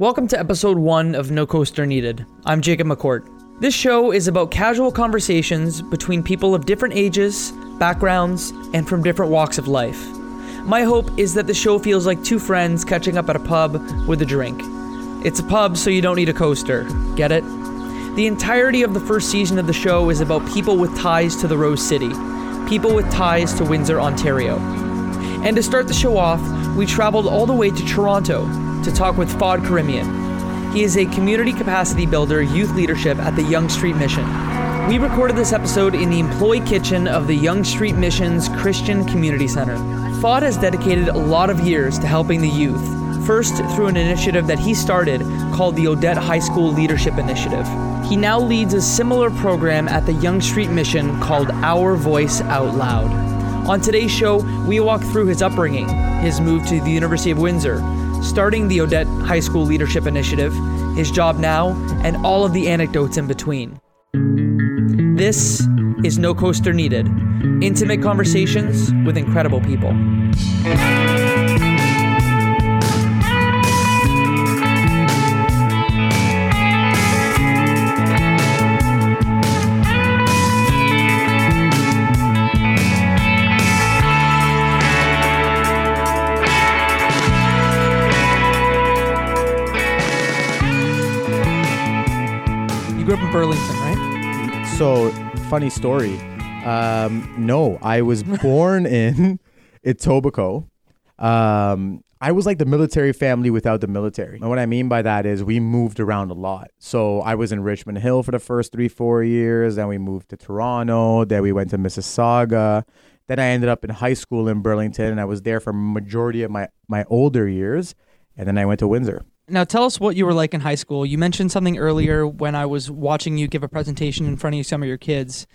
Welcome to episode one of No Coaster Needed. I'm Jacob McCourt. This show is about casual conversations between people of different ages, backgrounds, and from different walks of life. My hope is that the show feels like two friends catching up at a pub with a drink. It's a pub, so you don't need a coaster. Get it? The entirety of the first season of the show is about people with ties to the Rose City, people with ties to Windsor, Ontario. And to start the show off, we traveled all the way to Toronto to talk with Fod Karimian. He is a community capacity builder, youth leadership at the Yonge Street Mission. We recorded this episode in the employee kitchen of the Yonge Street Mission's Christian Community Center. Fod has dedicated a lot of years to helping the youth, first through an initiative that he started called the Odette High School Leadership Initiative. He now leads a similar program at the Yonge Street Mission called Our Voice Out Loud. On today's show, we walk through his upbringing, his move to the University of Windsor, starting the Odette High School Leadership Initiative, his job now, and all of the anecdotes in between. This is No Coaster Needed intimate conversations with incredible people. Grew up in Burlington, right? So, funny story. Um, no, I was born in Etobicoke. Um, I was like the military family without the military. And what I mean by that is we moved around a lot. So I was in Richmond Hill for the first three, four years. Then we moved to Toronto. Then we went to Mississauga. Then I ended up in high school in Burlington, and I was there for majority of my my older years. And then I went to Windsor. Now, tell us what you were like in high school. You mentioned something earlier when I was watching you give a presentation in front of some of your kids,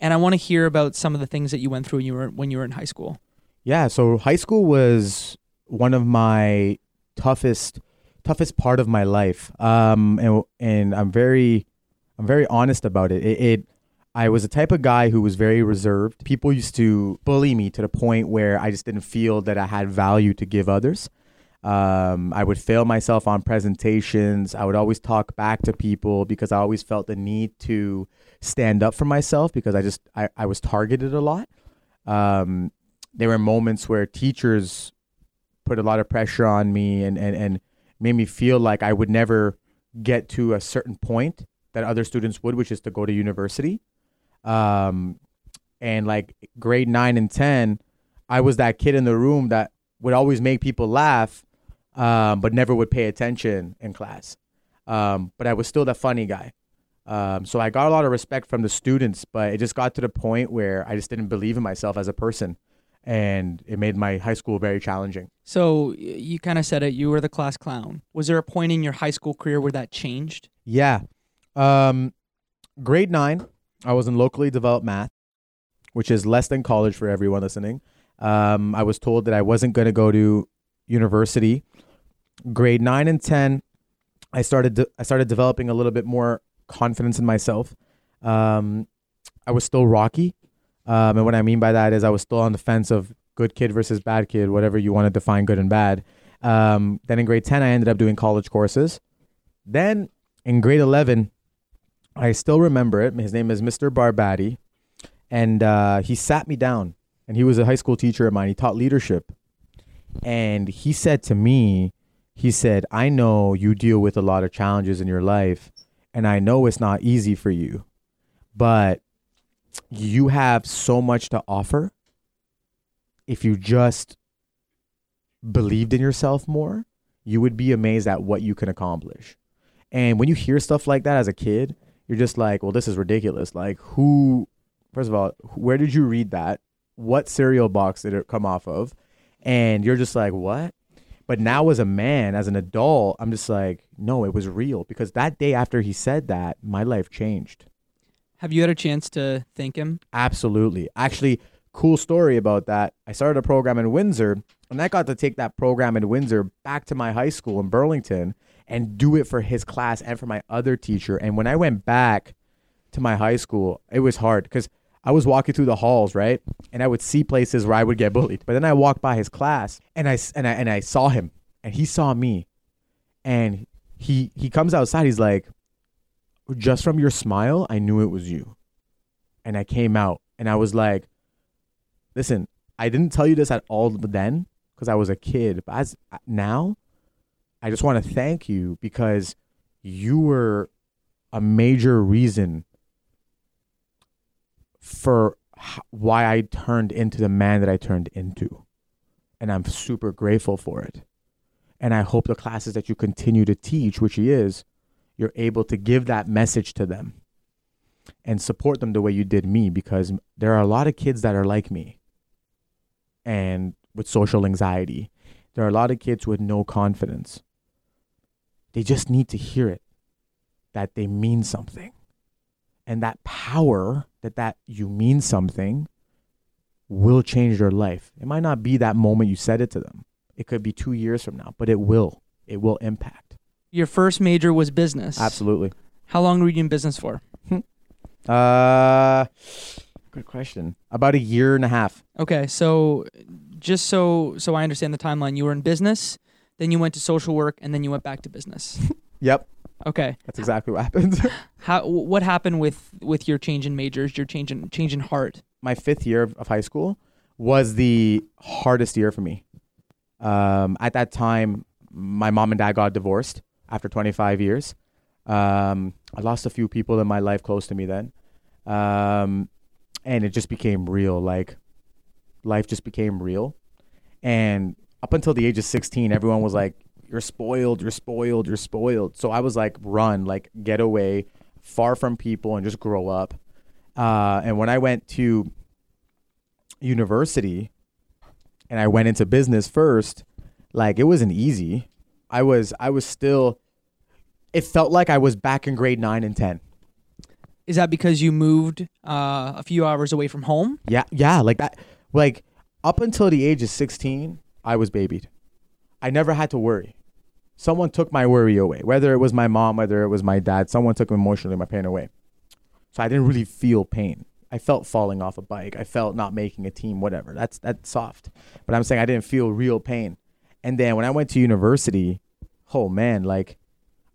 and I want to hear about some of the things that you went through when you were when you were in high school. Yeah, so high school was one of my toughest toughest part of my life. Um and and I'm very I'm very honest about it. It, it I was a type of guy who was very reserved. People used to bully me to the point where I just didn't feel that I had value to give others. Um, I would fail myself on presentations. I would always talk back to people because I always felt the need to stand up for myself because I just I, I was targeted a lot. Um, there were moments where teachers put a lot of pressure on me and, and, and made me feel like I would never get to a certain point that other students would, which is to go to university. Um, and like grade nine and 10, I was that kid in the room that would always make people laugh, um, but never would pay attention in class. Um, but I was still the funny guy. Um, so I got a lot of respect from the students, but it just got to the point where I just didn't believe in myself as a person. And it made my high school very challenging. So you kind of said it. You were the class clown. Was there a point in your high school career where that changed? Yeah. Um, grade nine, I was in locally developed math, which is less than college for everyone listening. Um, I was told that I wasn't going to go to university. Grade nine and ten, I started de- I started developing a little bit more confidence in myself. Um, I was still rocky, um, and what I mean by that is I was still on the fence of good kid versus bad kid, whatever you want to define good and bad. Um, then in grade ten, I ended up doing college courses. Then in grade eleven, I still remember it. His name is Mr. Barbati, and uh, he sat me down and he was a high school teacher of mine. He taught leadership. And he said to me, he said, I know you deal with a lot of challenges in your life, and I know it's not easy for you, but you have so much to offer if you just believed in yourself more, you would be amazed at what you can accomplish. And when you hear stuff like that as a kid, you're just like, well, this is ridiculous. Like, who, first of all, where did you read that? What cereal box did it come off of? And you're just like, what? But now, as a man, as an adult, I'm just like, no, it was real because that day after he said that, my life changed. Have you had a chance to thank him? Absolutely. Actually, cool story about that. I started a program in Windsor, and I got to take that program in Windsor back to my high school in Burlington and do it for his class and for my other teacher. And when I went back to my high school, it was hard because I was walking through the halls, right? And I would see places where I would get bullied. But then I walked by his class and I, and I, and I saw him and he saw me and he he comes outside. He's like, just from your smile, I knew it was you. And I came out and I was like, listen, I didn't tell you this at all then because I was a kid, but as uh, now, I just want to thank you because you were a major reason for why I turned into the man that I turned into. And I'm super grateful for it. And I hope the classes that you continue to teach, which he is, you're able to give that message to them and support them the way you did me because there are a lot of kids that are like me and with social anxiety. There are a lot of kids with no confidence. They just need to hear it that they mean something. And that power that that you mean something will change their life. It might not be that moment you said it to them. It could be 2 years from now, but it will. It will impact. Your first major was business. Absolutely. How long were you in business for? Uh good question. About a year and a half. Okay, so just so so I understand the timeline, you were in business, then you went to social work, and then you went back to business. Yep, Okay, that's exactly what happened. how what happened with with your change in majors, your change in change in heart? my fifth year of, of high school was the hardest year for me. Um, at that time, my mom and dad got divorced after 25 years. Um, I lost a few people in my life close to me then. Um, and it just became real. Like, life just became real. And up until the age of 16, everyone was like, You're spoiled, you're spoiled, you're spoiled. So I was like, Run, like, get away, far from people, and just grow up. Uh, and when I went to university and I went into business first, like it wasn't easy. I was I was still it felt like I was back in grade 9 and 10. Is that because you moved uh, a few hours away from home? Yeah, yeah, like that like up until the age of 16, I was babied. I never had to worry. Someone took my worry away. Whether it was my mom, whether it was my dad, someone took emotionally my pain away. So I didn't really feel pain. I felt falling off a bike. I felt not making a team, whatever. That's that's soft. But I'm saying I didn't feel real pain. And then when I went to university, oh man, like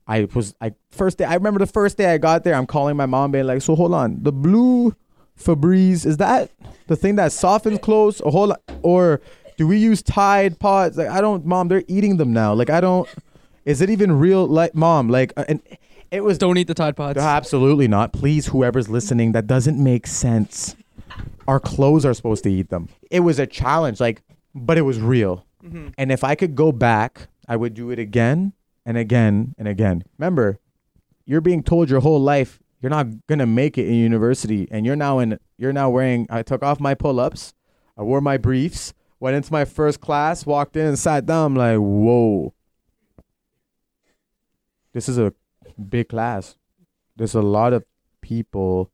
I was I first day I remember the first day I got there, I'm calling my mom being like, So hold on, the blue Febreze, is that the thing that softens clothes? Or hold on, or do we use Tide Pods? Like I don't mom, they're eating them now. Like I don't is it even real like mom? Like uh, and it was Don't eat the Tide Pods. Absolutely not. Please, whoever's listening, that doesn't make sense. Our clothes are supposed to eat them. It was a challenge, like, but it was real. And if I could go back, I would do it again and again and again. Remember, you're being told your whole life you're not gonna make it in university, and you're now in. You're now wearing. I took off my pull-ups. I wore my briefs. Went into my first class. Walked in and sat down. I'm like, whoa. This is a big class. There's a lot of people.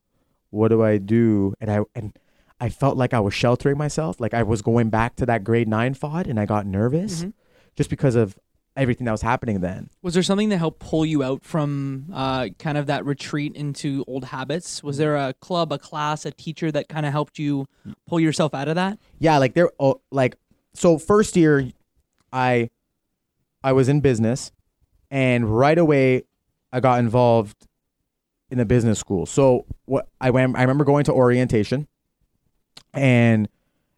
What do I do? And I and I felt like I was sheltering myself, like I was going back to that grade nine fod, and I got nervous Mhm. just because of everything that was happening then. Was there something that helped pull you out from uh, kind of that retreat into old habits? Was there a club, a class, a teacher that kind of helped you pull yourself out of that? Yeah, like there, oh, like so. First year, I I was in business, and right away, I got involved in a business school. So what I went, I remember going to orientation and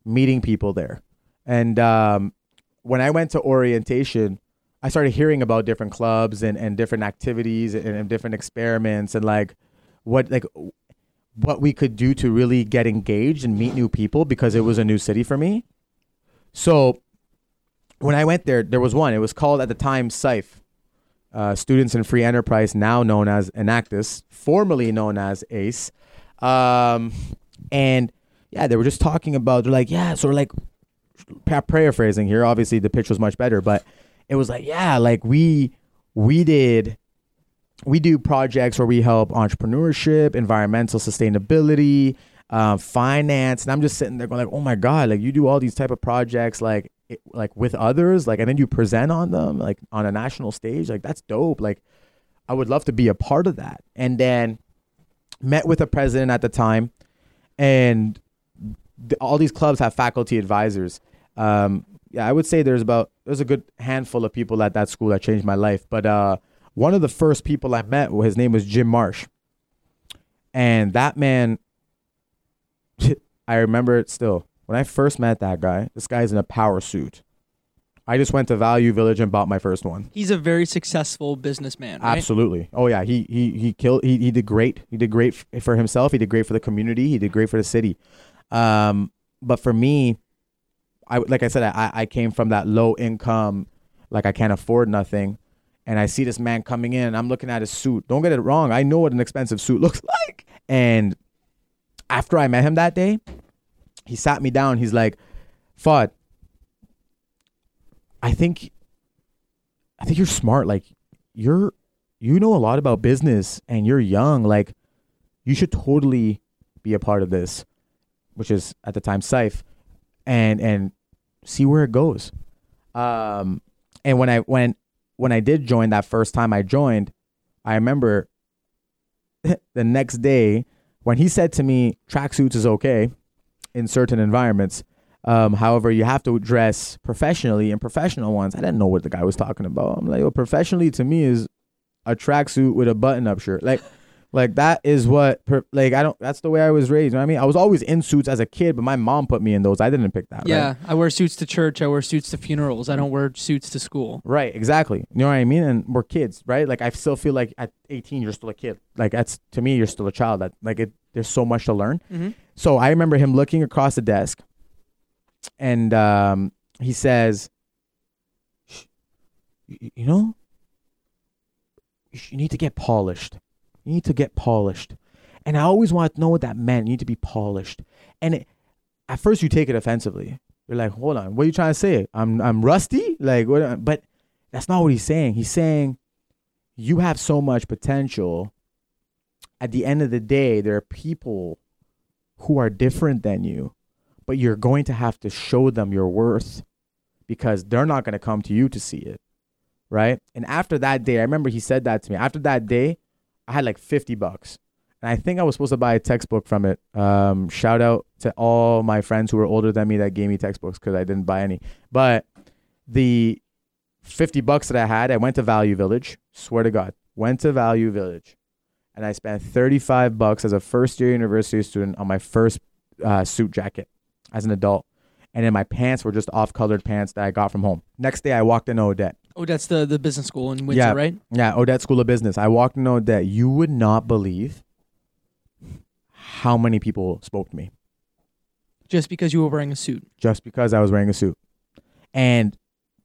meeting people there. And um, when I went to orientation, I started hearing about different clubs and, and different activities and, and different experiments and like what like what we could do to really get engaged and meet new people because it was a new city for me. So when I went there, there was one. It was called at the time SIFE, uh, Students in Free Enterprise, now known as Enactus, formerly known as ACE. Um, and yeah, they were just talking about. They're like, yeah, sort of like paraphrasing here. Obviously, the pitch was much better, but it was like, yeah, like we we did we do projects where we help entrepreneurship, environmental sustainability, uh, finance, and I'm just sitting there going like, oh my god, like you do all these type of projects like it, like with others, like and then you present on them like on a national stage, like that's dope. Like I would love to be a part of that. And then met with the president at the time, and all these clubs have faculty advisors. Um, yeah, I would say there's about there's a good handful of people at that school that changed my life. But uh, one of the first people I met, his name was Jim Marsh. And that man, I remember it still. When I first met that guy, this guy's in a power suit. I just went to Value Village and bought my first one. He's a very successful businessman, right? Absolutely. Oh yeah, he he he killed. He he did great. He did great f- for himself. He did great for the community. He did great for the city. Um, but for me, I like I said, I I came from that low income, like I can't afford nothing, and I see this man coming in. I'm looking at his suit. Don't get it wrong. I know what an expensive suit looks like. And after I met him that day, he sat me down. He's like, "Fuad, I think I think you're smart. Like you're you know a lot about business and you're young. Like you should totally be a part of this, which is at the time Sife, and and see where it goes. Um, and when I when when I did join that first time I joined, I remember the next day when he said to me, "Tracksuits is okay in certain environments." Um, however, you have to dress professionally and professional ones. I didn't know what the guy was talking about. I'm like, well, professionally to me is a tracksuit with a button-up shirt. Like, like that is what, per, like I don't. That's the way I was raised. You know what I mean, I was always in suits as a kid, but my mom put me in those. I didn't pick that. Yeah, right? I wear suits to church. I wear suits to funerals. I don't wear suits to school. Right, exactly. You know what I mean? And we're kids, right? Like I still feel like at 18 you're still a kid. Like that's to me you're still a child. That like it, there's so much to learn. Mm-hmm. So I remember him looking across the desk and um, he says, you, know, you need to get polished. You need to get polished. And I always wanted to know what that meant. You need to be polished. And it, at first, you take it offensively. You're like, hold on, what are you trying to say? I'm I'm rusty, like what? But that's not what he's saying. He's saying you have so much potential. At the end of the day, there are people who are different than you but you're going to have to show them your worth because they're not going to come to you to see it. Right. And after that day, I remember he said that to me. After that day, I had like 50 bucks. And I think I was supposed to buy a textbook from it. Um, shout out to all my friends who were older than me that gave me textbooks because I didn't buy any. But the 50 bucks that I had, I went to Value Village. Swear to God, went to Value Village. And I spent 35 bucks as a first year university student on my first uh, suit jacket as an adult. And then my pants were just off colored pants that I got from home. Next day, I walked in Odette. Oh, that's the the business school in Windsor, Yeah. right? Yeah, Odette School of Business. I walked in Odette. You would not believe how many people spoke to me Just because you were wearing a suit. just because I was wearing a suit. And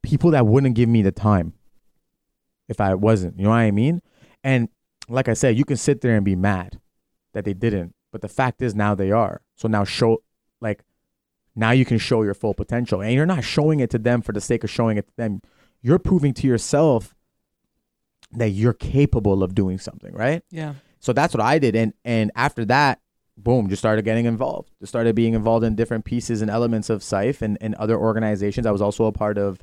people that wouldn't give me the time if I wasn't. You know what I mean? And like I said, you can sit there and be mad that they didn't. But the fact is now they are. So now show like now you can show your full potential. And you're not showing it to them for the sake of showing it to them. You're proving to yourself that you're capable of doing something, right? Yeah. So that's what I did. And and after that, boom, just started getting involved. Just started being involved in different pieces and elements of SIFE and, and other organizations. I was also a part of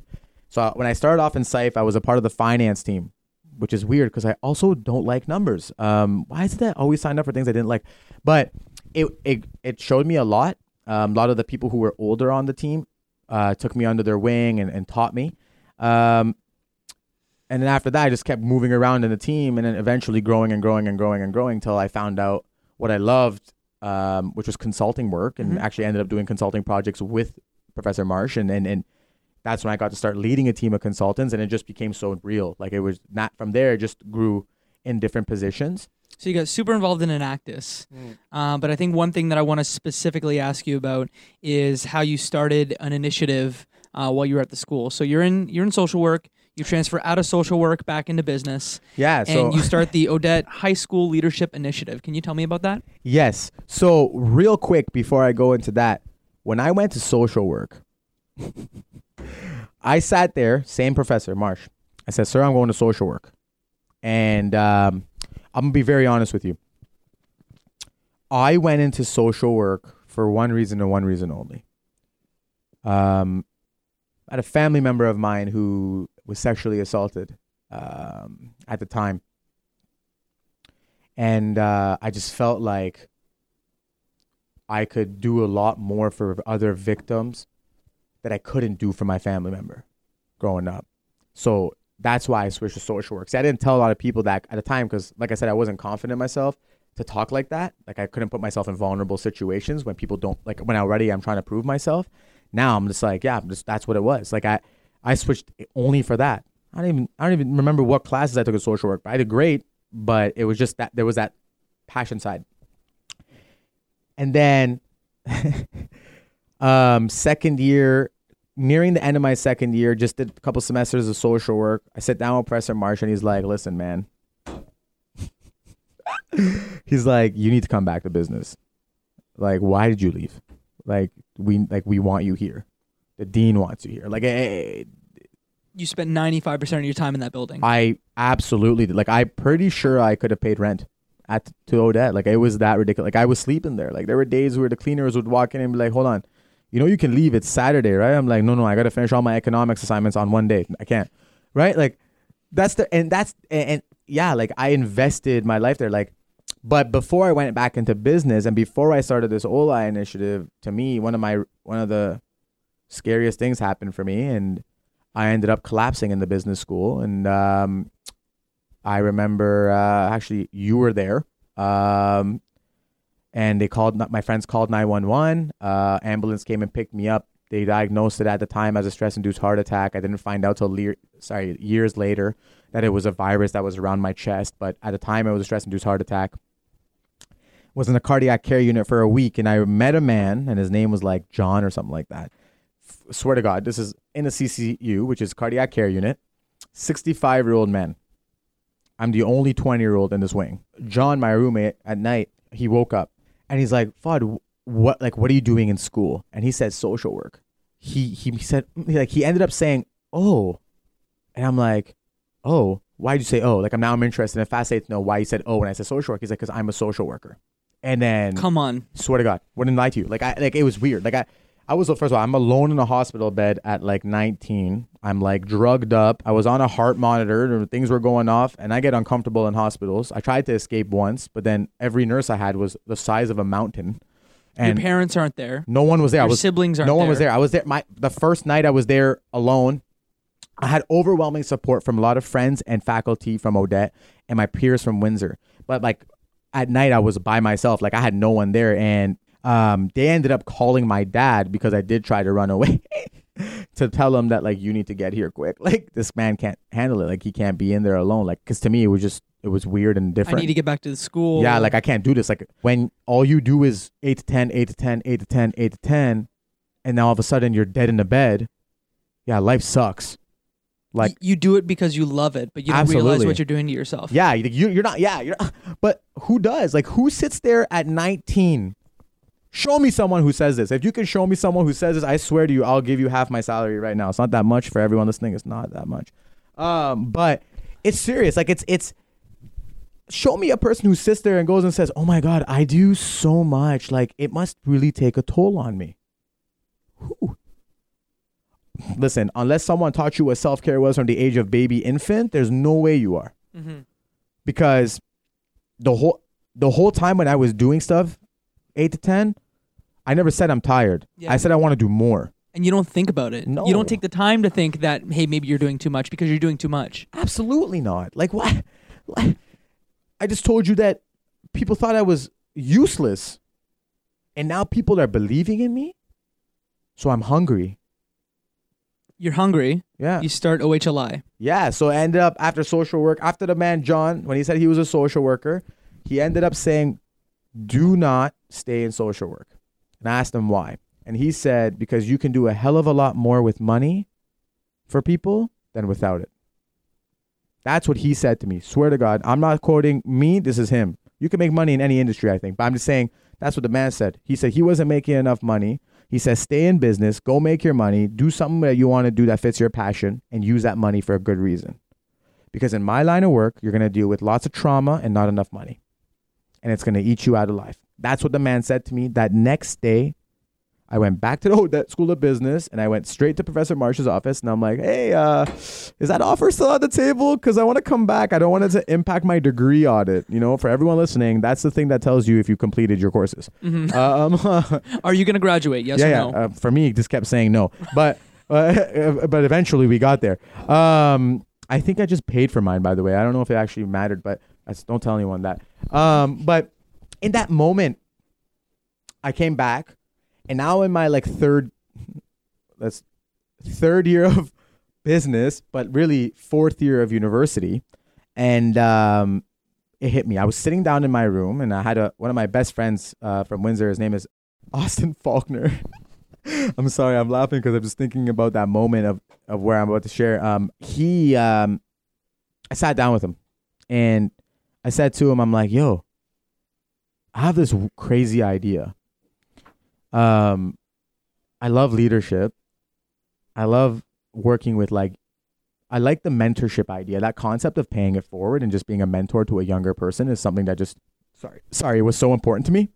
so when I started off in SIFE, I was a part of the finance team, which is weird because I also don't like numbers. Um, why is it that I always signed up for things I didn't like? But it it, it showed me a lot. Um, a lot of the people who were older on the team uh, took me under their wing and, and taught me. Um, and then after that, I just kept moving around in the team, and then eventually growing and growing and growing and growing until I found out what I loved, um, which was consulting work, and Mhm. actually ended up doing consulting projects with Professor Marsh, and and and that's when I got to start leading a team of consultants, and it just became so real. Like it was not from there; it just grew in different positions. So you got super involved in Enactus. Uh, but I think one thing that I want to specifically ask you about is how you started an initiative uh, while you were at the school. So you're in you're in social work. You transfer out of social work back into business, Yeah. So and you start the Odette High School Leadership Initiative. Can you tell me about that? Yes. So, real quick before I go into that, when I went to social work, I sat there, same professor, Marsh. I said, Sir, I'm going to social work. And um, I'm going to be very honest with you. I went into social work for one reason and one reason only. Um, I had a family member of mine who was sexually assaulted um, at the time. And uh, I just felt like I could do a lot more for other victims that I couldn't do for my family member growing up. So that's why I switched to social work. See, I didn't tell a lot of people that at the time because, like I said, I wasn't confident in myself to talk like that. Like I couldn't put myself in vulnerable situations when people don't like when already I'm trying to prove myself. Now I'm just like, yeah, I'm just that's what it was. Like I I switched only for that. I don't even I don't even remember what classes I took in social work. But I did great, but it was just that there was that passion side. And then um second year nearing the end of my second year, just did a couple semesters of social work. I sit down with Professor Marsh and he's like, listen, man. he's like, you need to come back to business. Like, why did you leave? Like, we like we want you here. The dean wants you here. Like, hey, you spent ninety five percent of your time in that building. I absolutely did. Like, I'm pretty sure I could have paid rent at to Odette. Like, it was that ridiculous. Like, I was sleeping there. Like, there were days where the cleaners would walk in and be like, hold on you know, you can leave. It's Saturday, right? I'm like, no, no, I got to finish all my economics assignments on one day. I can't, right? Like, that's the, and that's, and, and yeah, like I invested my life there. Like, but before I went back into business and before I started this OHLI initiative, to me, one of my, one of the scariest things happened for me. And I ended up collapsing in the business school. And, um, I remember, uh, actually, you were there. Um, and they called my friends called 911 uh, ambulance came and picked me up. They diagnosed it at the time as a stress-induced heart attack. I didn't find out till le- sorry years later that it was a virus that was around my chest but at the time it was a stress-induced heart attack. Was in a cardiac care unit for a week and i met a man and his name was like john or something like that. F- swear to god this is in a ccu which is cardiac care unit. 65 year old man. I'm the only 20 year old in this wing. John my roommate at night he woke up and he's like, Fudd, what like what are you doing in school? And he said social work. He he said mm, like he ended up saying, Oh. And I'm like, Oh, why'd you say oh? Like I'm now I'm interested and fascinated to know why he said oh when I said social work. He's like, because I'm a social worker. And then Come on. Swear to God. Wouldn't lie to you. Like I like it was weird. Like I I was first of all, I'm alone in a hospital bed at like 19. I'm like drugged up. I was on a heart monitor. And things were going off, and I get uncomfortable in hospitals. I tried to escape once, but then every nurse I had was the size of a mountain. And Your parents aren't there. No one was there. Your I was, siblings aren't No one there. was there. I was there. My the first night I was there alone. I had overwhelming support from a lot of friends and faculty from Odette and my peers from Windsor. But like at night I was by myself. Like I had no one there, and um, they ended up calling my dad because I did try to run away to tell him that like you need to get here quick. Like this man can't handle it. Like he can't be in there alone. Like because to me it was just it was weird and different. I need to get back to the school. Yeah, like I can't do this. Like when all you do is eight to 10, 8 to 10, 8 to 10, 8 to 10, and now all of a sudden you're dead in the bed. Yeah, life sucks. Like you do it because you love it, but you don't realize what you're doing to yourself. Yeah, you, you're not. Yeah, you're. But who does? Like, who sits there at 19? Show me someone who says this. If you can show me someone who says this, I swear to you, I'll give you half my salary right now. It's not that much for everyone listening. It's not that much. Um, but it's serious. Like, it's it's. Show me a person who sits there and goes and says, "Oh my God, I do so much. Like, it must really take a toll on me." Who? Listen, unless someone taught you what self care was from the age of baby infant, there's no way you are hmm because the whole the whole time when I was doing stuff, eight to ten, I never said I'm tired. Yeah. I said I want to do more. And you don't think about it. No. You don't take the time to think that hey, maybe you're doing too much because you're doing too much. Absolutely not. Like what? I just told you that people thought I was useless, and now people are believing in me. So I'm hungry. You're hungry. Yeah. You start OHLI. Yeah, so I ended up after social work, after the man John, when he said he was a social worker, he ended up saying, Do not stay in social work. And I asked him why. And he said, Because you can do a hell of a lot more with money for people than without it. That's what he said to me. Swear to God. I'm not quoting me, this is him. You can make money in any industry, I think. But I'm just saying that's what the man said. He said he wasn't making enough money. He says, stay in business, go make your money, do something that you want to do that fits your passion, and use that money for a good reason. Because in my line of work, you're going to deal with lots of trauma and not enough money. And it's going to eat you out of life. That's what the man said to me. That next day, I went back to the School of Business and I went straight to Professor Marsh's office and I'm like, hey, uh, is that offer still on the table? Because I want to come back. I don't want it to impact my degree audit. You know, for everyone listening, that's the thing that tells you if you completed your courses. Mhm. Um, Are you going to graduate? Yes yeah, or yeah. no? Uh, for me, just kept saying no, but uh, but eventually we got there. Um, I think I just paid for mine, by the way. I don't know if it actually mattered, but don't tell anyone that. Um, but in that moment, I came back, and now in my like third, that's third year of business, but really fourth year of university, and um, it hit me. I was sitting down in my room, and I had a one of my best friends uh, from Windsor. His name is Austin Faulkner. I'm sorry, I'm laughing because I'm just thinking about that moment of of where I'm about to share. Um, he, um, I sat down with him, and I said to him, I'm like, "Yo, I have this crazy idea. Um, I love leadership. I love working with like, I like the mentorship idea. That concept of paying it forward and just being a mentor to a younger person is something that just, sorry, sorry, was so important to me.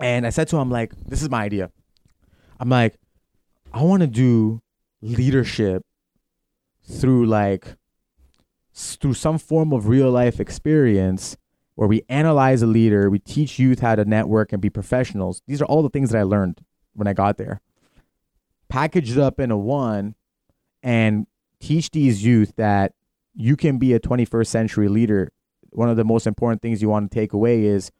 And I said to him, like, this is my idea. I'm like, I want to do leadership through like through some form of real life experience where we analyze a leader, we teach youth how to network and be professionals. These are all the things that I learned when I got there. Packaged up in a one and teach these youth that you can be a 21st century leader. One of the most important things you want to take away is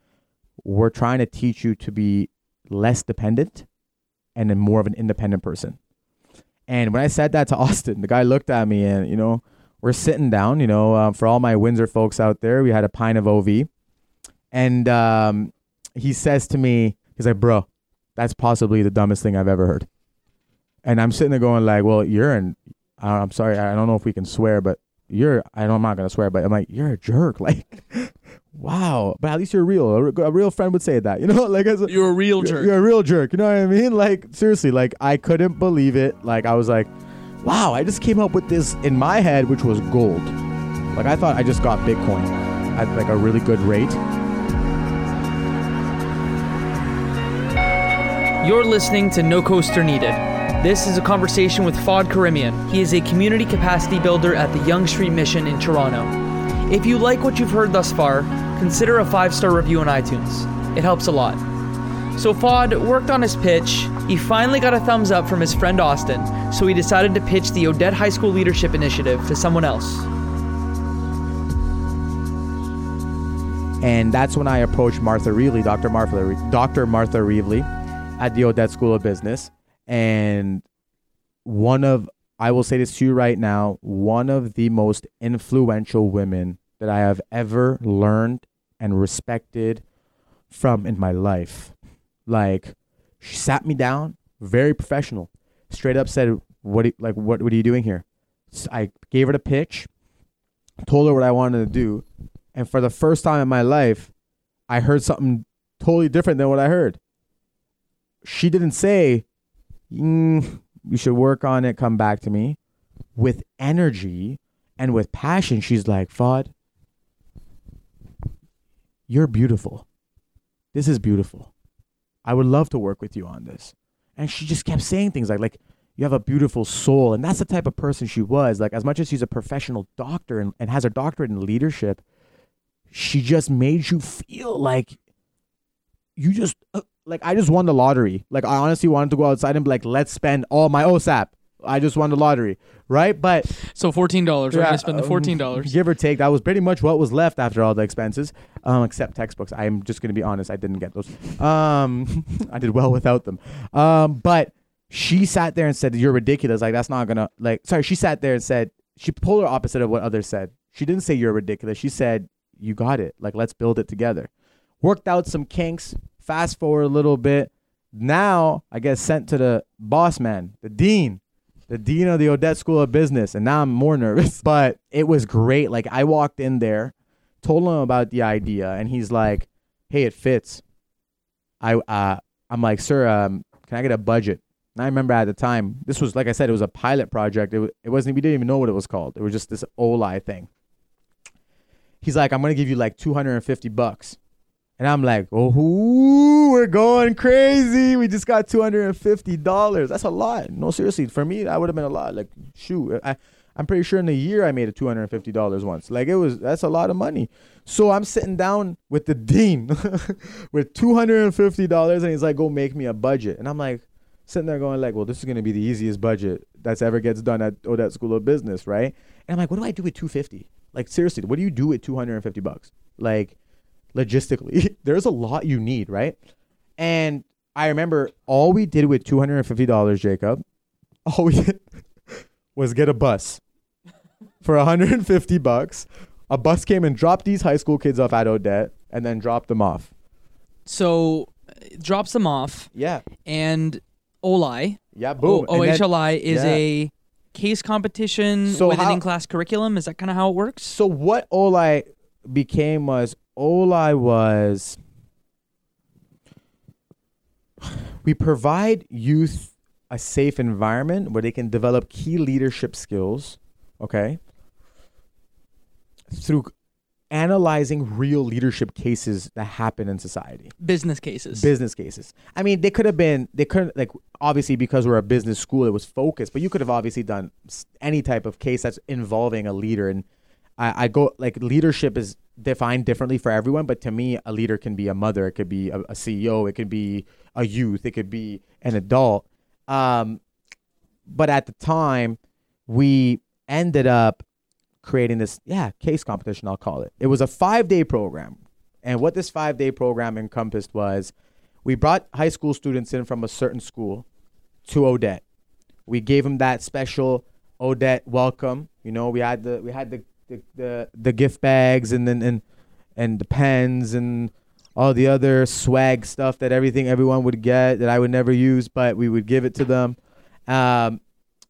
we're trying to teach you to be less dependent and then more of an independent person. And when I said that to Austin, the guy looked at me and, you know, we're sitting down, you know, um, for all my Windsor folks out there, we had a pint of OV. And um, he says to me, he's like, bro, that's possibly the dumbest thing I've ever heard. And I'm sitting there going like, well, you're an, I'm sorry, I don't know if we can swear, but you're, I know I'm not going to swear, but I'm like, you're a jerk. Like, wow. But at least you're real. A, a real friend would say that, you know, like, as a, You're a real jerk. You're a real jerk. You know what I mean? Like seriously, like I couldn't believe it. Like I was like, wow, I just came up with this in my head, which was gold. Like I thought I just got Bitcoin at like a really good rate. You're listening to No Coaster Needed. This is a conversation with Fod Karimian. He is a community capacity builder at the Yonge Street Mission in Toronto. If you like what you've heard thus far, consider a five star review on iTunes. It helps a lot. So Fod worked on his pitch. He finally got a thumbs up from his friend Austin, so he decided to pitch the Odette High School Leadership Initiative to someone else. And that's when I approached Martha Reavley, Dr. Martha, Dr. Martha Reavley, at the Odette School of Business. And one of, I will say this to you right now, one of the most influential women that I have ever learned and respected from in my life. Like, she sat me down, very professional, straight up said, "What, do- like, what, what are you doing here?" I gave her the pitch, told her what I wanted to do, and for the first time in my life, I heard something totally different than what I heard. She didn't say, mm, "You should work on it. Come back to me." With energy and with passion, she's like, "Fod, you're beautiful. This is beautiful. I would love to work with you on this." And she just kept saying things like, "Like you have a beautiful soul," and that's the type of person she was. Like as much as she's a professional doctor and, and has a doctorate in leadership, she just made you feel like you just uh, like I just won the lottery. Like I honestly wanted to go outside and be like, let's spend all my OSAP. I just won the lottery, right? But So $14. We're yeah, going to spend the um, $14. give or take. That was pretty much what was left after all the expenses, um, except textbooks. I'm just gonna be honest. I didn't get those. Um, I did well without them. Um, but she sat there and said, "You're ridiculous. Like that's not gonna like." Sorry, she sat there and said she polar opposite of what others said. She didn't say you're ridiculous. She said, "You got it. Like let's build it together." Worked out some kinks. Fast forward a little bit. Now I get sent to the boss man, the dean the dean of the Odette School of Business, and now I'm more nervous. But it was great. Like I walked in there, told him about the idea, and he's like, "Hey, it fits." I uh, I'm like, "Sir, um, can I get a budget?" And I remember at the time, this was like I said, it was a pilot project. It it wasn't. We didn't even know what it was called. It was just this Oli thing. He's like, "I'm gonna give you like 250 bucks." And I'm like, oh, we're going crazy. We just got $250. That's a lot. No, seriously. For me, that would have been a lot. Like, shoot. I, I'm pretty sure in a year I made a $250 once. Like, it was, that's a lot of money. So I'm sitting down with the dean with $250 and he's like, go make me a budget. And I'm like, sitting there going like, well, this is gonna be the easiest budget that's ever gets done at Odette School of Business, right? And I'm like, what do I do with 250? Like seriously, what do you do with 250 bucks? Like logistically, there's a lot you need, right? And I remember all we did with $250, Jacob, all we did was get a bus for 150 bucks. A bus came and dropped these high school kids off at Odette and then dropped them off. So uh, drops them off, Yeah. and OLI, Yeah, O- boom. Then- OHLI, is yeah. a case competition So with an in-class curriculum. Is that kind of how it works? So what Oli became was Oli was we provide youth a safe environment where they can develop key leadership skills, okay? Through analyzing real leadership cases that happen in society Business cases. business cases. I mean, they could have been, they couldn't, like, obviously because we're a business school, it was focused, but you could have obviously done any type of case that's involving a leader. And I, I go, like, leadership is defined differently for everyone, but to me, a leader can be a mother, it could be a, a CEO, it could be a youth, it could be an adult. Um, but at the time, we ended up creating this, yeah, case competition, I'll call it. It was a five day program. And what this five day program encompassed was we brought high school students in from a certain school to Odette. We gave them that special Odette welcome. You know, we had the we had the the, the, the gift bags and then and and the pens and all the other swag stuff that everything everyone would get that I would never use, but we would give it to them. Um,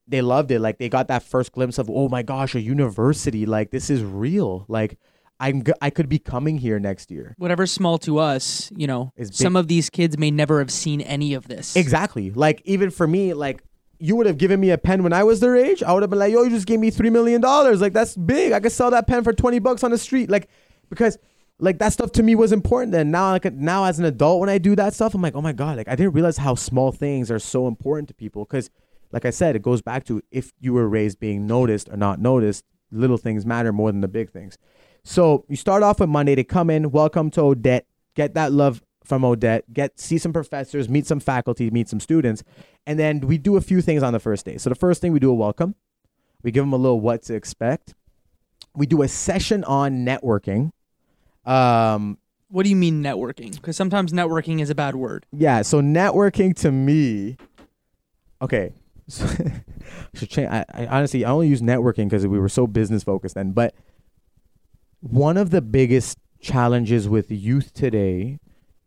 they loved it. Like they got that first glimpse of, oh my gosh, a university. Like this is real. Like I'm g- I could be coming here next year. Whatever's small to us, you know, Is some of these kids may never have seen any of this. Exactly. Like even for me, like you would have given me a pen when I was their age. I would have been like, yo, you just gave me three million dollars. Like that's big. I could sell that pen for twenty bucks on the street. Like because like that stuff to me was important then. Now like now as an adult when I do that stuff, I'm like, oh my God, like I didn't realize how small things are so important to people. Cause like I said, it goes back to if you were raised being noticed or not noticed, little things matter more than the big things. So you start off with Monday. to come in, welcome to Odette, get that love from Odette, get see some professors, meet some faculty, meet some students, and then we do a few things on the first day. So the first thing we do a welcome, we give them a little what to expect. We do a session on networking. Um, What do you mean networking? Because sometimes networking is a bad word. yeah, so networking to me, okay. So. I, I honestly I only use networking because we were so business focused then. But one of the biggest challenges with youth today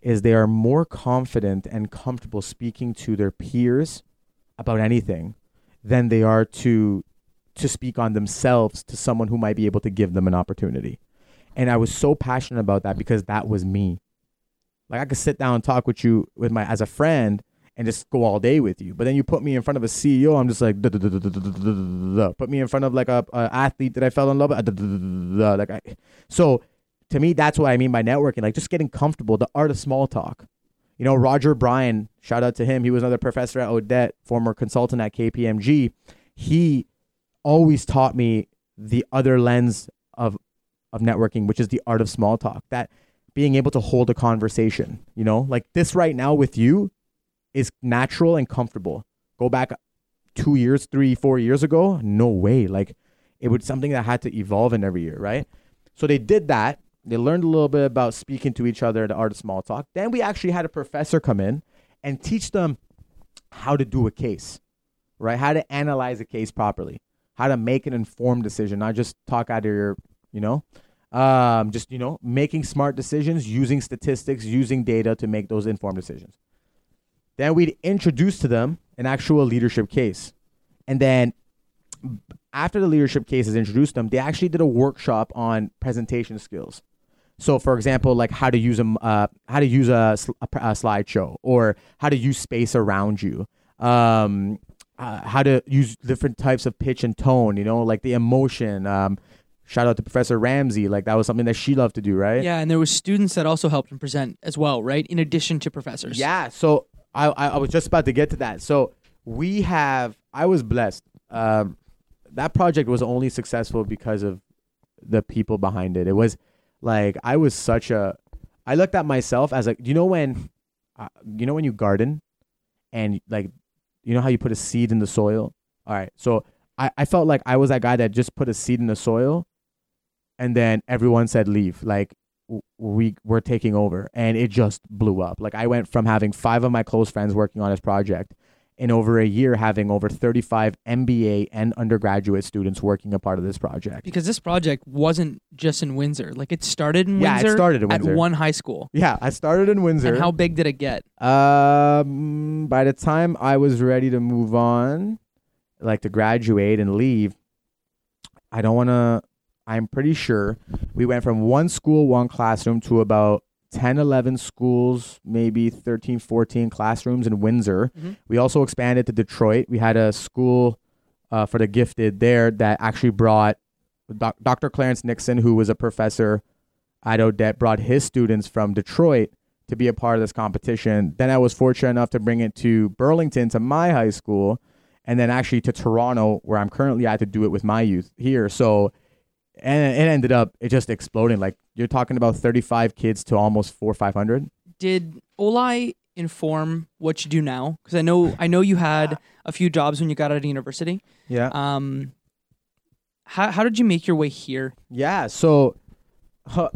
is they are more confident and comfortable speaking to their peers about anything than they are to to speak on themselves to someone who might be able to give them an opportunity. And I was so passionate about that because that was me. Like I could sit down and talk with you with my as a friend and just go all day with you. But then you put me in front of a CEO, I'm just like, put me in front of like a, a athlete that I fell in love with, like I, so. To me, that's what I mean by networking, like just getting comfortable, the art of small talk. You know, Roger Bryan, shout out to him. He was another professor at Odette, former consultant at KPMG. He always taught me the other lens of of networking, which is the art of small talk. That being able to hold a conversation, you know, like this right now with you is natural and comfortable. Go back two years, three, four years ago, no way. Like it was something that had to evolve in every year, right? So they did that. They learned a little bit about speaking to each other, the art of small talk. Then we actually had a professor come in and teach them how to do a case, right? How to analyze a case properly, how to make an informed decision, not just talk out of your, you know, um, just, you know, making smart decisions, using statistics, using data to make those informed decisions. Then we'd introduce to them an actual leadership case. And then after the leadership case is introduced them, they actually did a workshop on presentation skills. So, for example, like how to use a uh, how to use a, a, a slideshow, or how to use space around you, um, uh, how to use different types of pitch and tone. You know, like the emotion. Um, shout out to Professor Ramsey. Like that was something that she loved to do, right? Yeah, and there was students that also helped him present as well, right? In addition to professors. Yeah. So I, I was just about to get to that. So we have I was blessed. Um, that project was only successful because of the people behind it. It was like I was such a. I looked at myself as like you know when, uh, you know when you garden, and like you know how you put a seed in the soil? All right. So I, I felt like I was that guy that just put a seed in the soil and then everyone said leave. Like we were taking over and it just blew up. Like I went from having five of my close friends working on this project in over a year having over 35 MBA and undergraduate students working a part of this project. Because this project wasn't just in Windsor. Like it started in Yeah, it started in at one high school. Yeah, I started in Windsor. And how big did it get? Um, by the time I was ready to move on, like to graduate and leave, I don't want to. I'm pretty sure we went from one school, one classroom to about 10, 11 schools, maybe 13, 14 classrooms in Windsor. Mhm. We also expanded to Detroit. We had a school uh, for the gifted there that actually brought doc- Dr. Clarence Nixon, who was a professor at Odette, brought his students from Detroit to be a part of this competition. Then I was fortunate enough to bring it to Burlington, to my high school, and then actually to Toronto, where I'm currently at to do it with my youth here. So, and it ended up it just exploding. Like you're talking about 35 kids to almost four, 500. Did OHLI inform what you do now? Because I know I know you had a few jobs when you got out of university. Yeah. Um, how how did you make your way here? Yeah. So, huh,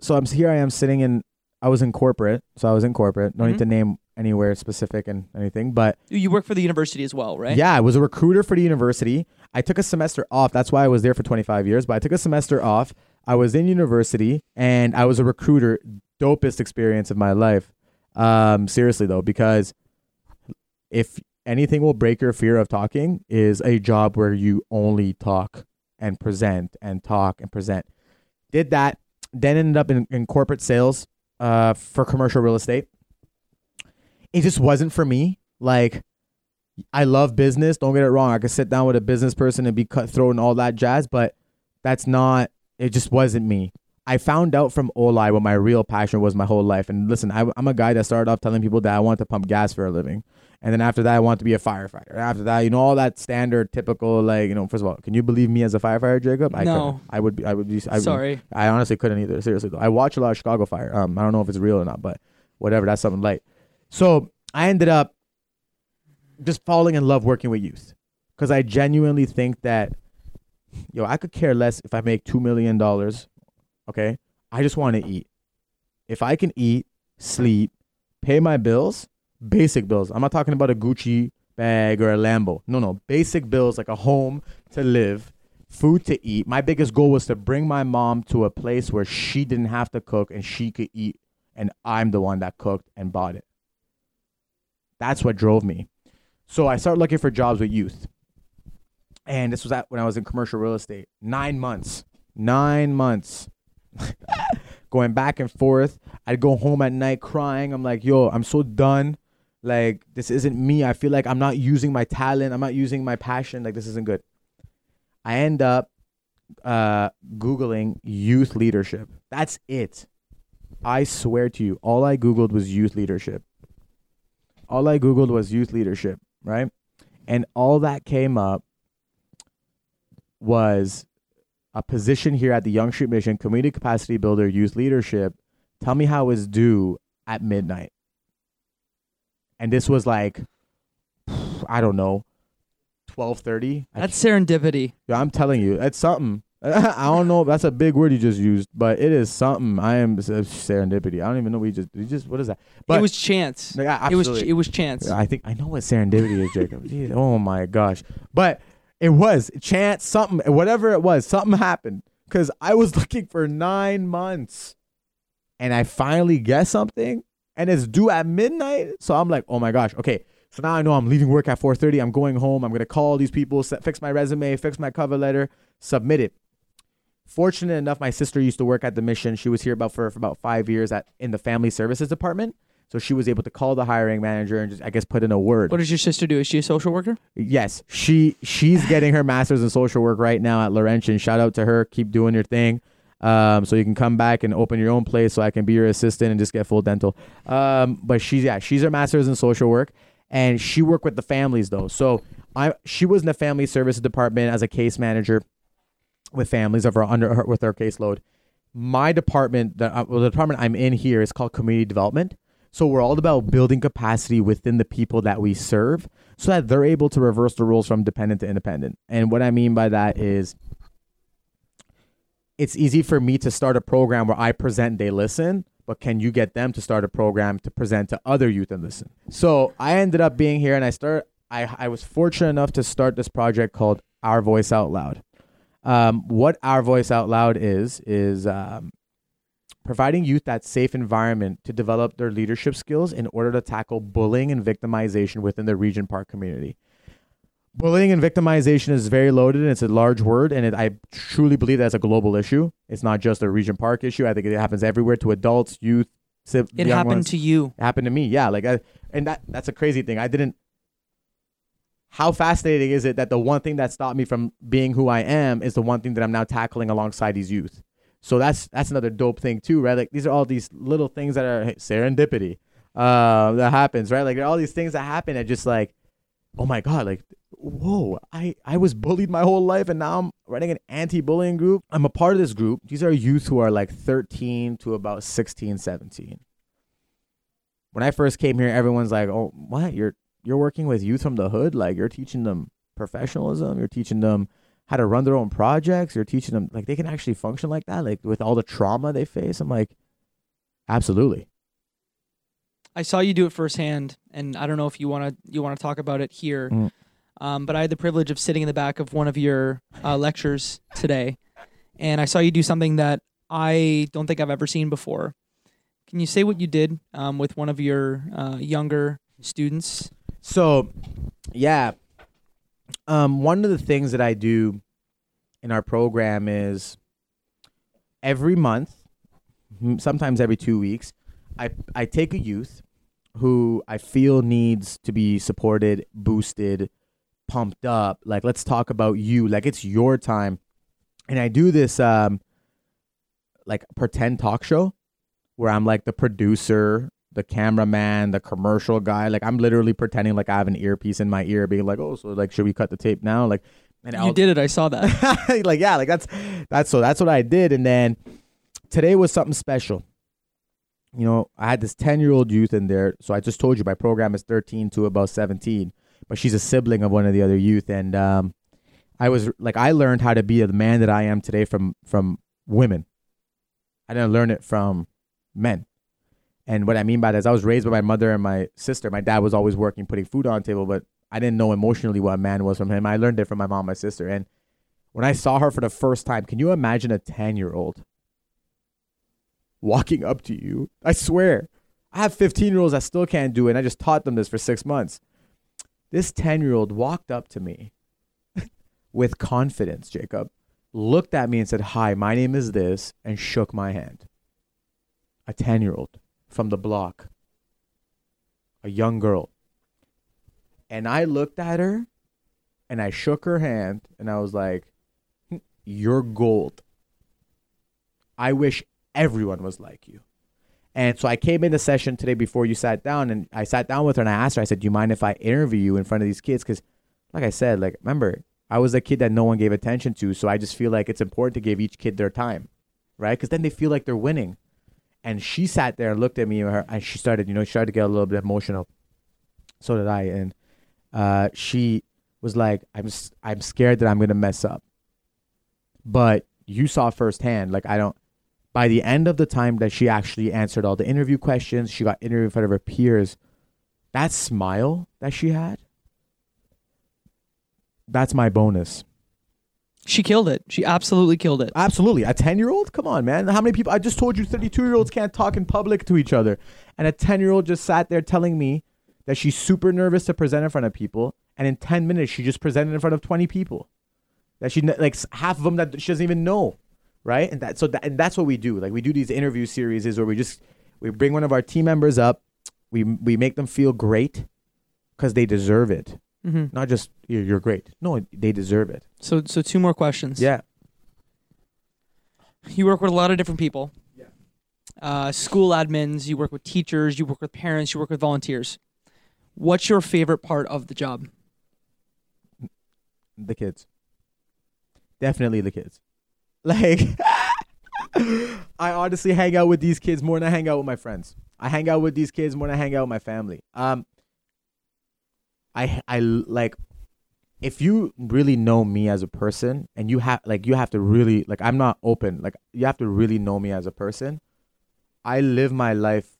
so I'm here. I am sitting in. I was in corporate, so I was in corporate. No Mhm. need to name anywhere specific and anything, but You work for the university as well, right? Yeah, I was a recruiter for the university. I took a semester off. That's why I was there for 25 years. But I took a semester off. I was in university and I was a recruiter. Dopest experience of my life. Um, seriously though, because if anything will break your fear of talking, is a job where you only talk and present and talk and present. Did that. Then ended up in, in corporate sales uh, for commercial real estate. It just wasn't for me. Like I love business. Don't get it wrong. I could sit down with a business person and be cutthroat and all that jazz, but that's not. It just wasn't me. I found out from OHLI what my real passion was my whole life. And listen, I, I'm a guy that started off telling people that I want to pump gas for a living, and then after that, I want to be a firefighter. After that, you know, all that standard, typical, like you know. First of all, can you believe me as a firefighter, Jacob? I No. couldn't. I would be. I would be. I, Sorry. I honestly couldn't either. Seriously though, I watch a lot of Chicago Fire. Um, I don't know if it's real or not, but whatever. That's something light. So I ended up just falling in love working with youth because I genuinely think that, yo, I could care less if I make two million dollars. Okay, I just want to eat. If I can eat, sleep, pay my bills, basic bills. I'm not talking about a Gucci bag or a Lambo. No, no, basic bills like a home to live, food to eat. My biggest goal was to bring my mom to a place where she didn't have to cook and she could eat, and I'm the one that cooked and bought it. That's what drove me. So I started looking for jobs with youth. And this was at when I was in commercial real estate. Nine months. Nine months. Going back and forth. I'd go home at night crying. I'm like, yo, I'm so done. Like, this isn't me. I feel like I'm not using my talent. I'm not using my passion. Like, this isn't good. I end up uh, Googling youth leadership. That's it. I swear to you, all I Googled was youth leadership. All I Googled was youth leadership, right? And all that came up was a position here at the Yonge Street Mission Community Capacity Builder Youth Leadership. Tell me how it's due at midnight. And this was like, I don't know, twelve thirty. That's serendipity. Yeah, I'm telling you, it's something. I don't know. That's a big word you just used, but it is something. I am uh, serendipity. I don't even know what you just. You just what is that? But it was chance. It was it was chance. I think I know what serendipity is, Jacob. Jeez, oh my gosh! But it was chance, something, whatever it was, something happened because I was looking for nine months, and I finally guessed something, and it's due at midnight. So I'm like, oh my gosh, okay. So now I know I'm leaving work at 4:30. I'm going home. I'm gonna call these people, set, fix my resume, fix my cover letter, submit it. Fortunate enough, my sister used to work at the mission. She was here about for, for about five years at in the family services department. So she was able to call the hiring manager and just I guess put in a word. What does your sister do? Is she a social worker? Yes, she she's getting her master's in social work right now at Laurentian. Shout out to her. Keep doing your thing. Um, so you can come back and open your own place, so I can be your assistant and just get full dental. Um, but she's yeah, she's her master's in social work, and she worked with the families though. So I she was in the family services department as a case manager with families of our under her with her caseload. My department, the, uh, well, the department I'm in here is called community development. So we're all about building capacity within the people that we serve so that they're able to reverse the rules from dependent to independent. And what I mean by that is it's easy for me to start a program where I present, they listen, but can you get them to start a program to present to other youth and listen? So I ended up being here and I started I, I was fortunate enough to start this project called Our Voice Out Loud. Um, what Our Voice Out Loud is is um, providing youth that safe environment to develop their leadership skills in order to tackle bullying and victimization within the Regent Park community. Bullying and victimization is very loaded and it's a large word, and it, I truly believe that's a global issue. It's not just a Regent Park issue. I think it happens everywhere to adults, youth. It happened ones. to you. It happened to me, yeah. Like, I, and that that's a crazy thing. I didn't. How fascinating is it that the one thing that stopped me from being who I am is the one thing that I'm now tackling alongside these youth? So that's that's another dope thing too, right? Like these are all these little things that are serendipity uh, that happens, right? Like all these things that happen and just like, oh my god, like whoa, I I was bullied my whole life and now I'm running an anti-bullying group. I'm a part of this group. These are youth who are like 13 to about 16, 17. When I first came here, everyone's like, "Oh, what? You're you're working with youth from the hood? Like you're teaching them professionalism? You're teaching them how to run their own projects. You're teaching them like they can actually function like that, like with all the trauma they face. I'm like, absolutely. I saw you do it firsthand, and I don't know if you want to you want to talk about it here, mm. um, but I had the privilege of sitting in the back of one of your uh, lectures today, and I saw you do something that I don't think I've ever seen before. Can you say what you did um, with one of your uh, younger students? So, yeah, um, one of the things that I do in our program is every month, sometimes every two weeks, I, I take a youth who I feel needs to be supported, boosted, pumped up. Like, let's talk about you. Like, it's your time. And I do this, um, like, pretend talk show where I'm like the producer the cameraman, the commercial guy. Like I'm literally pretending like I have an earpiece in my ear, being like, "Oh, so like, should we cut the tape now?" Like, and you I'll, did it. I saw that. like, yeah, like that's that's so that's what I did. And then today was something special. You know, I had this ten year old youth in there. So I just told you my program is thirteen to about seventeen, but she's a sibling of one of the other youth, and um, I was like, I learned how to be the man that I am today from from women. I didn't learn it from men and what I mean by that is I was raised by my mother and my sister. My dad was always working, putting food on the table, but I didn't know emotionally what a man was from him. I learned it from my mom, my sister. And when I saw her for the first time, can you imagine a 10 year old walking up to you? I swear. I have 15 year olds that still can't do it. And I just taught them this for six months. This 10 year old walked up to me with confidence, Jacob, looked at me and said, Hi, my name is this, and shook my hand. A 10 year old from the block, a young girl. And I looked at her and I shook her hand and I was like, You're gold. I wish everyone was like you. And so I came in the session today before you sat down and I sat down with her and I asked her, I said, Do you mind if I interview you in front of these kids? Because, like I said, like, remember, I was a kid that no one gave attention to. So I just feel like it's important to give each kid their time, right? Because then they feel like they're winning. And she sat there and looked at me and, her, and she started, you know, she started to get a little bit emotional. So did I. And uh, she was like, I'm, I'm scared that I'm to mess up. But you saw firsthand, like, I don't, by the end of the time that she actually answered all the interview questions, she got interviewed in front of her peers. That smile that she had, that's my bonus. She killed it. She absolutely killed it. Absolutely. A 10 year old? Come on, man. How many people? I just told you 32 year olds can't talk in public to each other. And a 10 year old just sat there telling me that she's super nervous to present in front of people. And in 10 minutes, she just presented in front of 20 people. That she, like, half of them that she doesn't even know. Right. And that, so that, and that's what we do. Like, we do these interview series where we just, we bring one of our team members up, we, we make them feel great because they deserve it. Mm-hmm. Not just you're, you're great. No, they deserve it. So, so two more questions. Yeah. You work with a lot of different people. Yeah. Uh, school admins. You work with teachers. You work with parents. You work with volunteers. What's your favorite part of the job? The kids. Definitely the kids. Like, I honestly hang out with these kids more than I hang out with my friends. I hang out with these kids more than I hang out with my family. Um, I I like if you really know me as a person and you have like you have to really like I'm not open like you have to really know me as a person. I live my life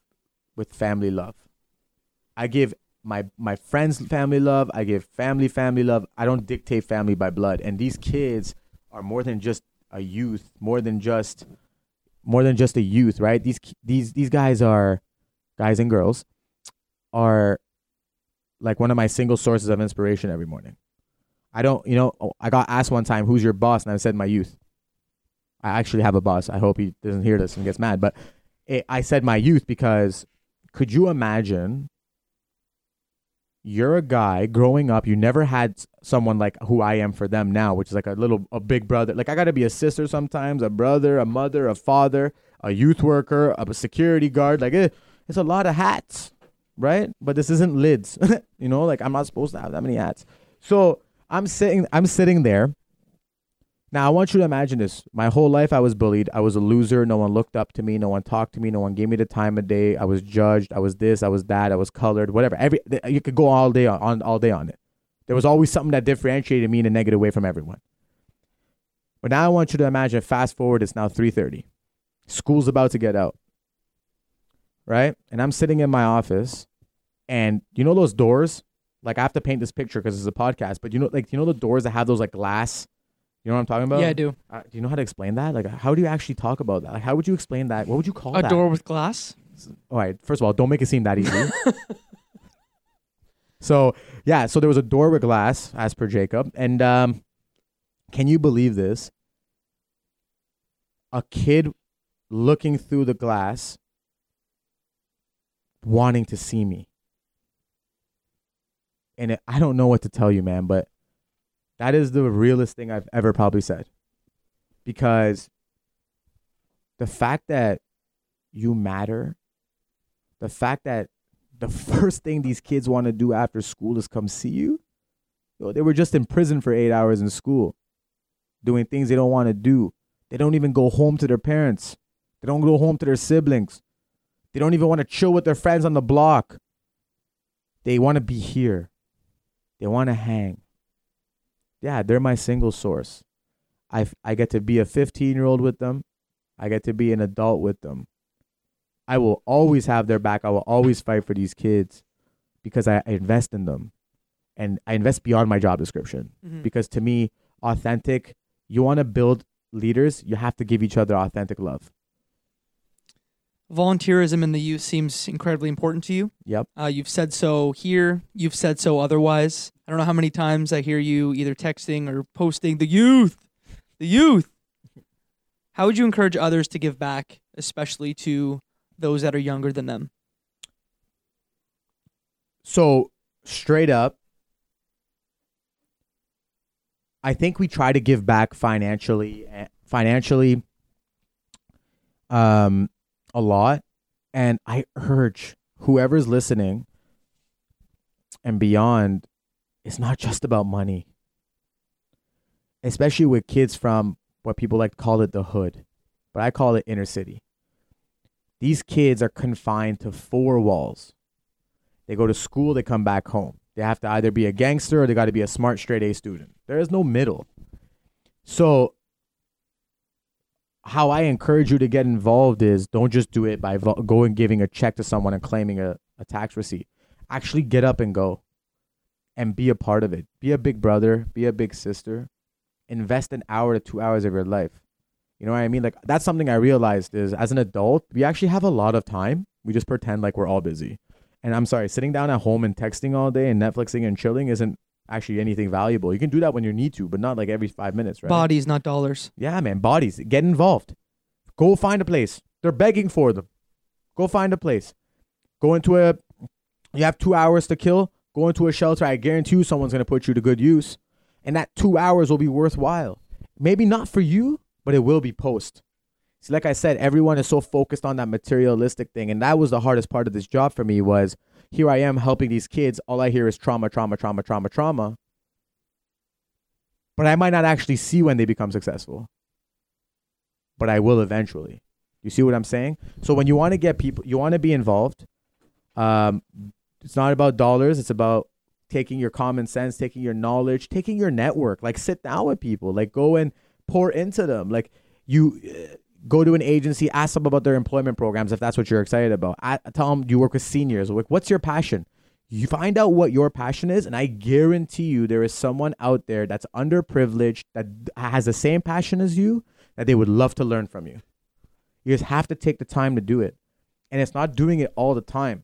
with family love. I give my my friends family love. I give family family love. I don't dictate family by blood. And these kids are more than just a youth, more than just more than just a youth, right? These these these guys are guys and girls are like one of my single sources of inspiration every morning. I don't, you know, I got asked one time, "Who's your boss?" and I said my youth. I actually have a boss. I hope he doesn't hear this and gets mad, but it, I said my youth because could you imagine you're a guy growing up you never had someone like who i am for them now which is like a little a big brother like i gotta be a sister sometimes a brother a mother a father a youth worker a security guard like it, it's a lot of hats right but this isn't lids you know like i'm not supposed to have that many ads. so i'm sitting i'm sitting there now, I want you to imagine this. My whole life, I was bullied. I was a loser. No one looked up to me. No one talked to me. No one gave me the time of day. I was judged. I was this. I was that. I was colored. Whatever. Every you could go all day on, on all day on it. There was always something that differentiated me in a negative way from everyone. But now I want you to imagine. Fast forward. It's now three thirty. School's about to get out. Right, and I'm sitting in my office, and you know those doors. Like I have to paint this picture because it's a podcast. But you know, like you know the doors that have those like glass you know what I'm talking about? Yeah, I do. Uh, do you know how to explain that? Like, how do you actually talk about that? Like, how would you explain that? What would you call A that? door with glass. All right. First of all, don't make it seem that easy. so yeah, so there was a door with glass, as per Jacob, and um, can you believe this? A kid looking through the glass, wanting to see me, and I don't know what to tell you, man, but that is the realest thing I've ever probably said. Because the fact that you matter, the fact that the first thing these kids want to do after school is come see you. they were just in prison for eight hours in school, doing things they don't want to do. They don't even go home to their parents. They don't go home to their siblings. They don't even want to chill with their friends on the block. They want to be here. They want to hang yeah, they're my single source. I, I get to be a 15 year old with them. I get to be an adult with them. I will always have their back. I will always fight for these kids because I, I invest in them and I invest beyond my job description. Mhm. Because to me, authentic, you want to build leaders, you have to give each other authentic love. Volunteerism in the youth seems incredibly important to you. Yep. Uh, you've said so here. You've said so otherwise. I don't know how many times I hear you either texting or posting the youth, the youth. How would you encourage others to give back, especially to those that are younger than them? So, straight up, I think we try to give back financially, eh, financially, um, a lot, and I urge whoever's listening and beyond, it's not just about money. Especially with kids from what people like to call it the hood, but I call it inner city. These kids are confined to four walls. They go to school, they come back home. They have to either be a gangster or they got to be a smart straight A student. There is no middle. So how I encourage you to get involved is don't just do it by vo- going giving a check to someone and claiming a, a tax receipt. Actually get up and go and be a part of it. Be a big brother, be a big sister. Invest an hour to 2 hours of your life. You know what I mean? Like that's something I realized is as an adult, we actually have a lot of time. We just pretend like we're all busy. And I'm sorry, sitting down at home and texting all day and Netflixing and chilling isn't actually anything valuable. You can do that when you need to, but not like every 5 minutes, right? Bodies, not dollars. Yeah, man, bodies. Get involved. Go find a place. They're begging for them. Go find a place. Go into a. You have two hours to kill. Go into a shelter. I guarantee you, someone's gonna put you to good use, and that two hours will be worthwhile. Maybe not for you, but it will be post. See, like I said, everyone is so focused on that materialistic thing, and that was the hardest part of this job for me. Was here I am helping these kids. All I hear is trauma, trauma, trauma, trauma, trauma. But I might not actually see when they become successful but I will eventually. You see what I'm saying? So when you want to get people, you want to be involved. Um, it's not about dollars. It's about taking your common sense, taking your knowledge, taking your network. Like sit down with people. Like go and pour into them. Like you go to an agency, ask them about their employment programs if that's what you're excited about. I, tell them you work with seniors. What's your passion? You find out what your passion is, and I guarantee you there is someone out there that's underprivileged that has the same passion as you that they would love to learn from you. You just have to take the time to do it. And it's not doing it all the time.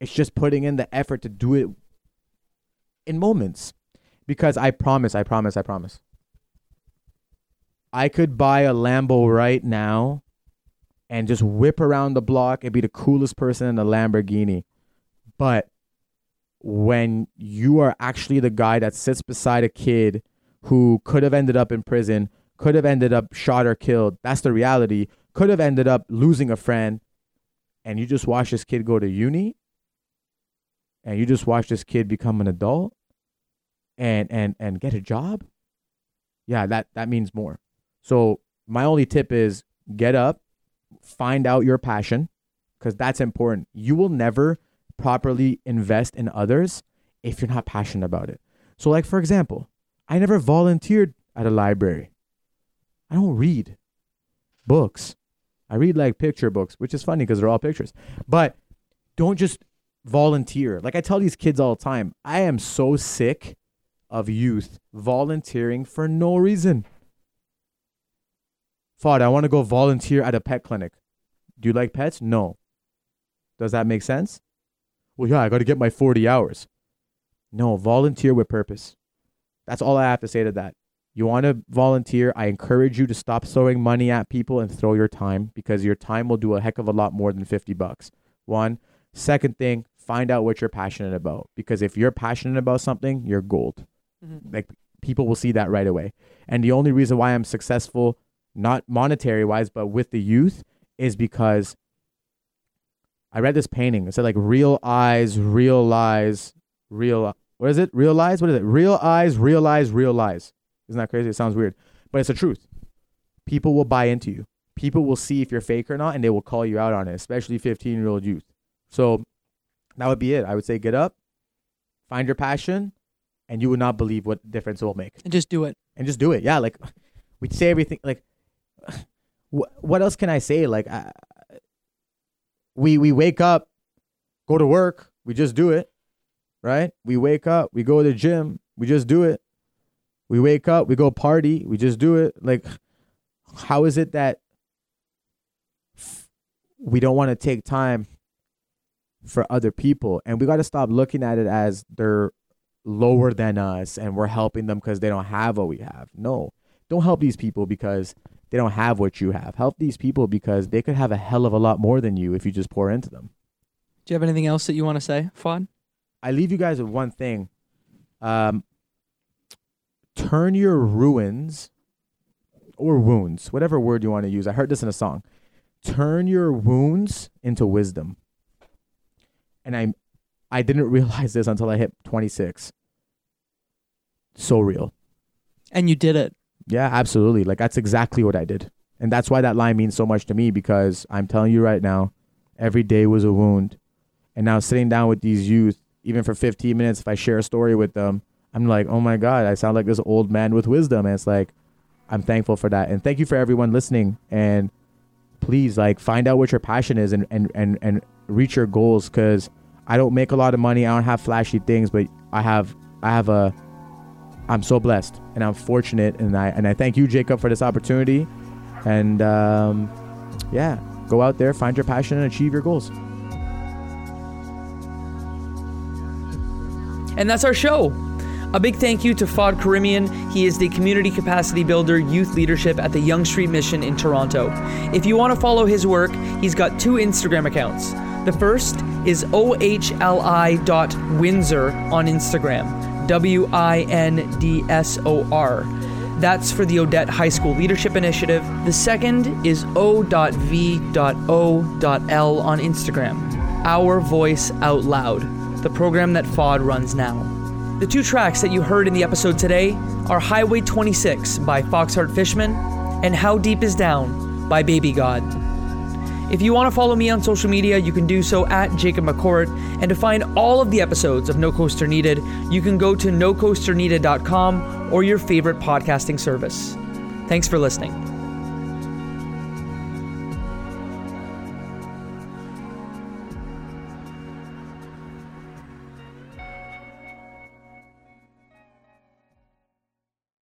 It's just putting in the effort to do it in moments. Because I promise, I promise, I promise. I could buy a Lambo right now and just whip around the block and be the coolest person in a Lamborghini. But when you are actually the guy that sits beside a kid who could have ended up in prison, could have ended up shot or killed, that's the reality, could have ended up losing a friend, and you just watch this kid go to uni and you just watch this kid become an adult and and and get a job yeah that that means more so my only tip is get up find out your passion because that's important. You will never properly invest in others if you're not passionate about it. So like for example i never volunteered at a library. I don't read books. I read like picture books which is funny because they're all pictures. But don't just volunteer. Like I tell these kids all the time, I am so sick of youth volunteering for no reason. Father, I want to go volunteer at a pet clinic. Do you like pets? No. Does that make sense? Well, yeah, I got to get my 40 hours. No, volunteer with purpose. That's all I have to say to that. You want to volunteer? I encourage you to stop throwing money at people and throw your time because your time will do a heck of a lot more than 50 bucks. One. Second thing, find out what you're passionate about because if you're passionate about something, you're gold. Mm-hmm. Like people will see that right away. And the only reason why I'm successful, not monetary wise, but with the youth, is because I read this painting. It said like real eyes, real lies, real. What is it? Real lies. What is it? Real eyes, real eyes, real lies. Isn't that crazy? It sounds weird, but it's the truth. People will buy into you. People will see if you're fake or not, and they will call you out on it, especially 15 year old youth. So that would be it. I would say get up, find your passion, and you would not believe what difference it will make. And just do it. And just do it. Yeah, like we say everything. Like, what else can I say? Like, I, we we wake up, go to work, we just do it, right? We wake up, we go to the gym, we just do it. We wake up, we go party, we just do it. Like, how is it that we don't want to take time for other people and we got to stop looking at it as they're lower than us and we're helping them because they don't have what we have no don't help these people because they don't have what you have help these people because they could have a hell of a lot more than you if you just pour into them do you have anything else that you want to say Fuad? i leave you guys with one thing um, turn your ruins or wounds whatever word you want to use i heard this in a song turn your wounds into wisdom and I I didn't realize this until I hit 26. So real. And you did it. Yeah, absolutely. Like that's exactly what I did. And that's why that line means so much to me because I'm telling you right now, every day was a wound. And now sitting down with these youth, even for 15 minutes, if I share a story with them, I'm like, oh my God, I sound like this old man with wisdom. And it's like, I'm thankful for that. And thank you for everyone listening. And please, like, find out what your passion is and, and, and, and reach your goals because I don't make a lot of money. I don't have flashy things, but I have I have a I'm so blessed and I'm fortunate and I and I thank you Jacob for this opportunity and um, yeah go out there find your passion and achieve your goals and that's our show a big thank you to Fuad Karimian. He is the Community Capacity Builder Youth Leadership at the Yonge Street Mission in Toronto. If you want to follow his work, he's got two Instagram accounts. The first is ohli.windsor on Instagram. W I N D S O R. That's for the Odette High School Leadership Initiative. The second is o.v.o.l on Instagram. Our Voice Out Loud, the program that Fuad runs now. The two tracks that you heard in the episode today are Highway 26 by Foxheart Fishman and How Deep Is Down by Baby God. If you want to follow me on social media, you can do so at Jacob McCourt. And to find all of the episodes of No Coaster Needed, you can go to nocoasterneeded.com or your favorite podcasting service. Thanks for listening.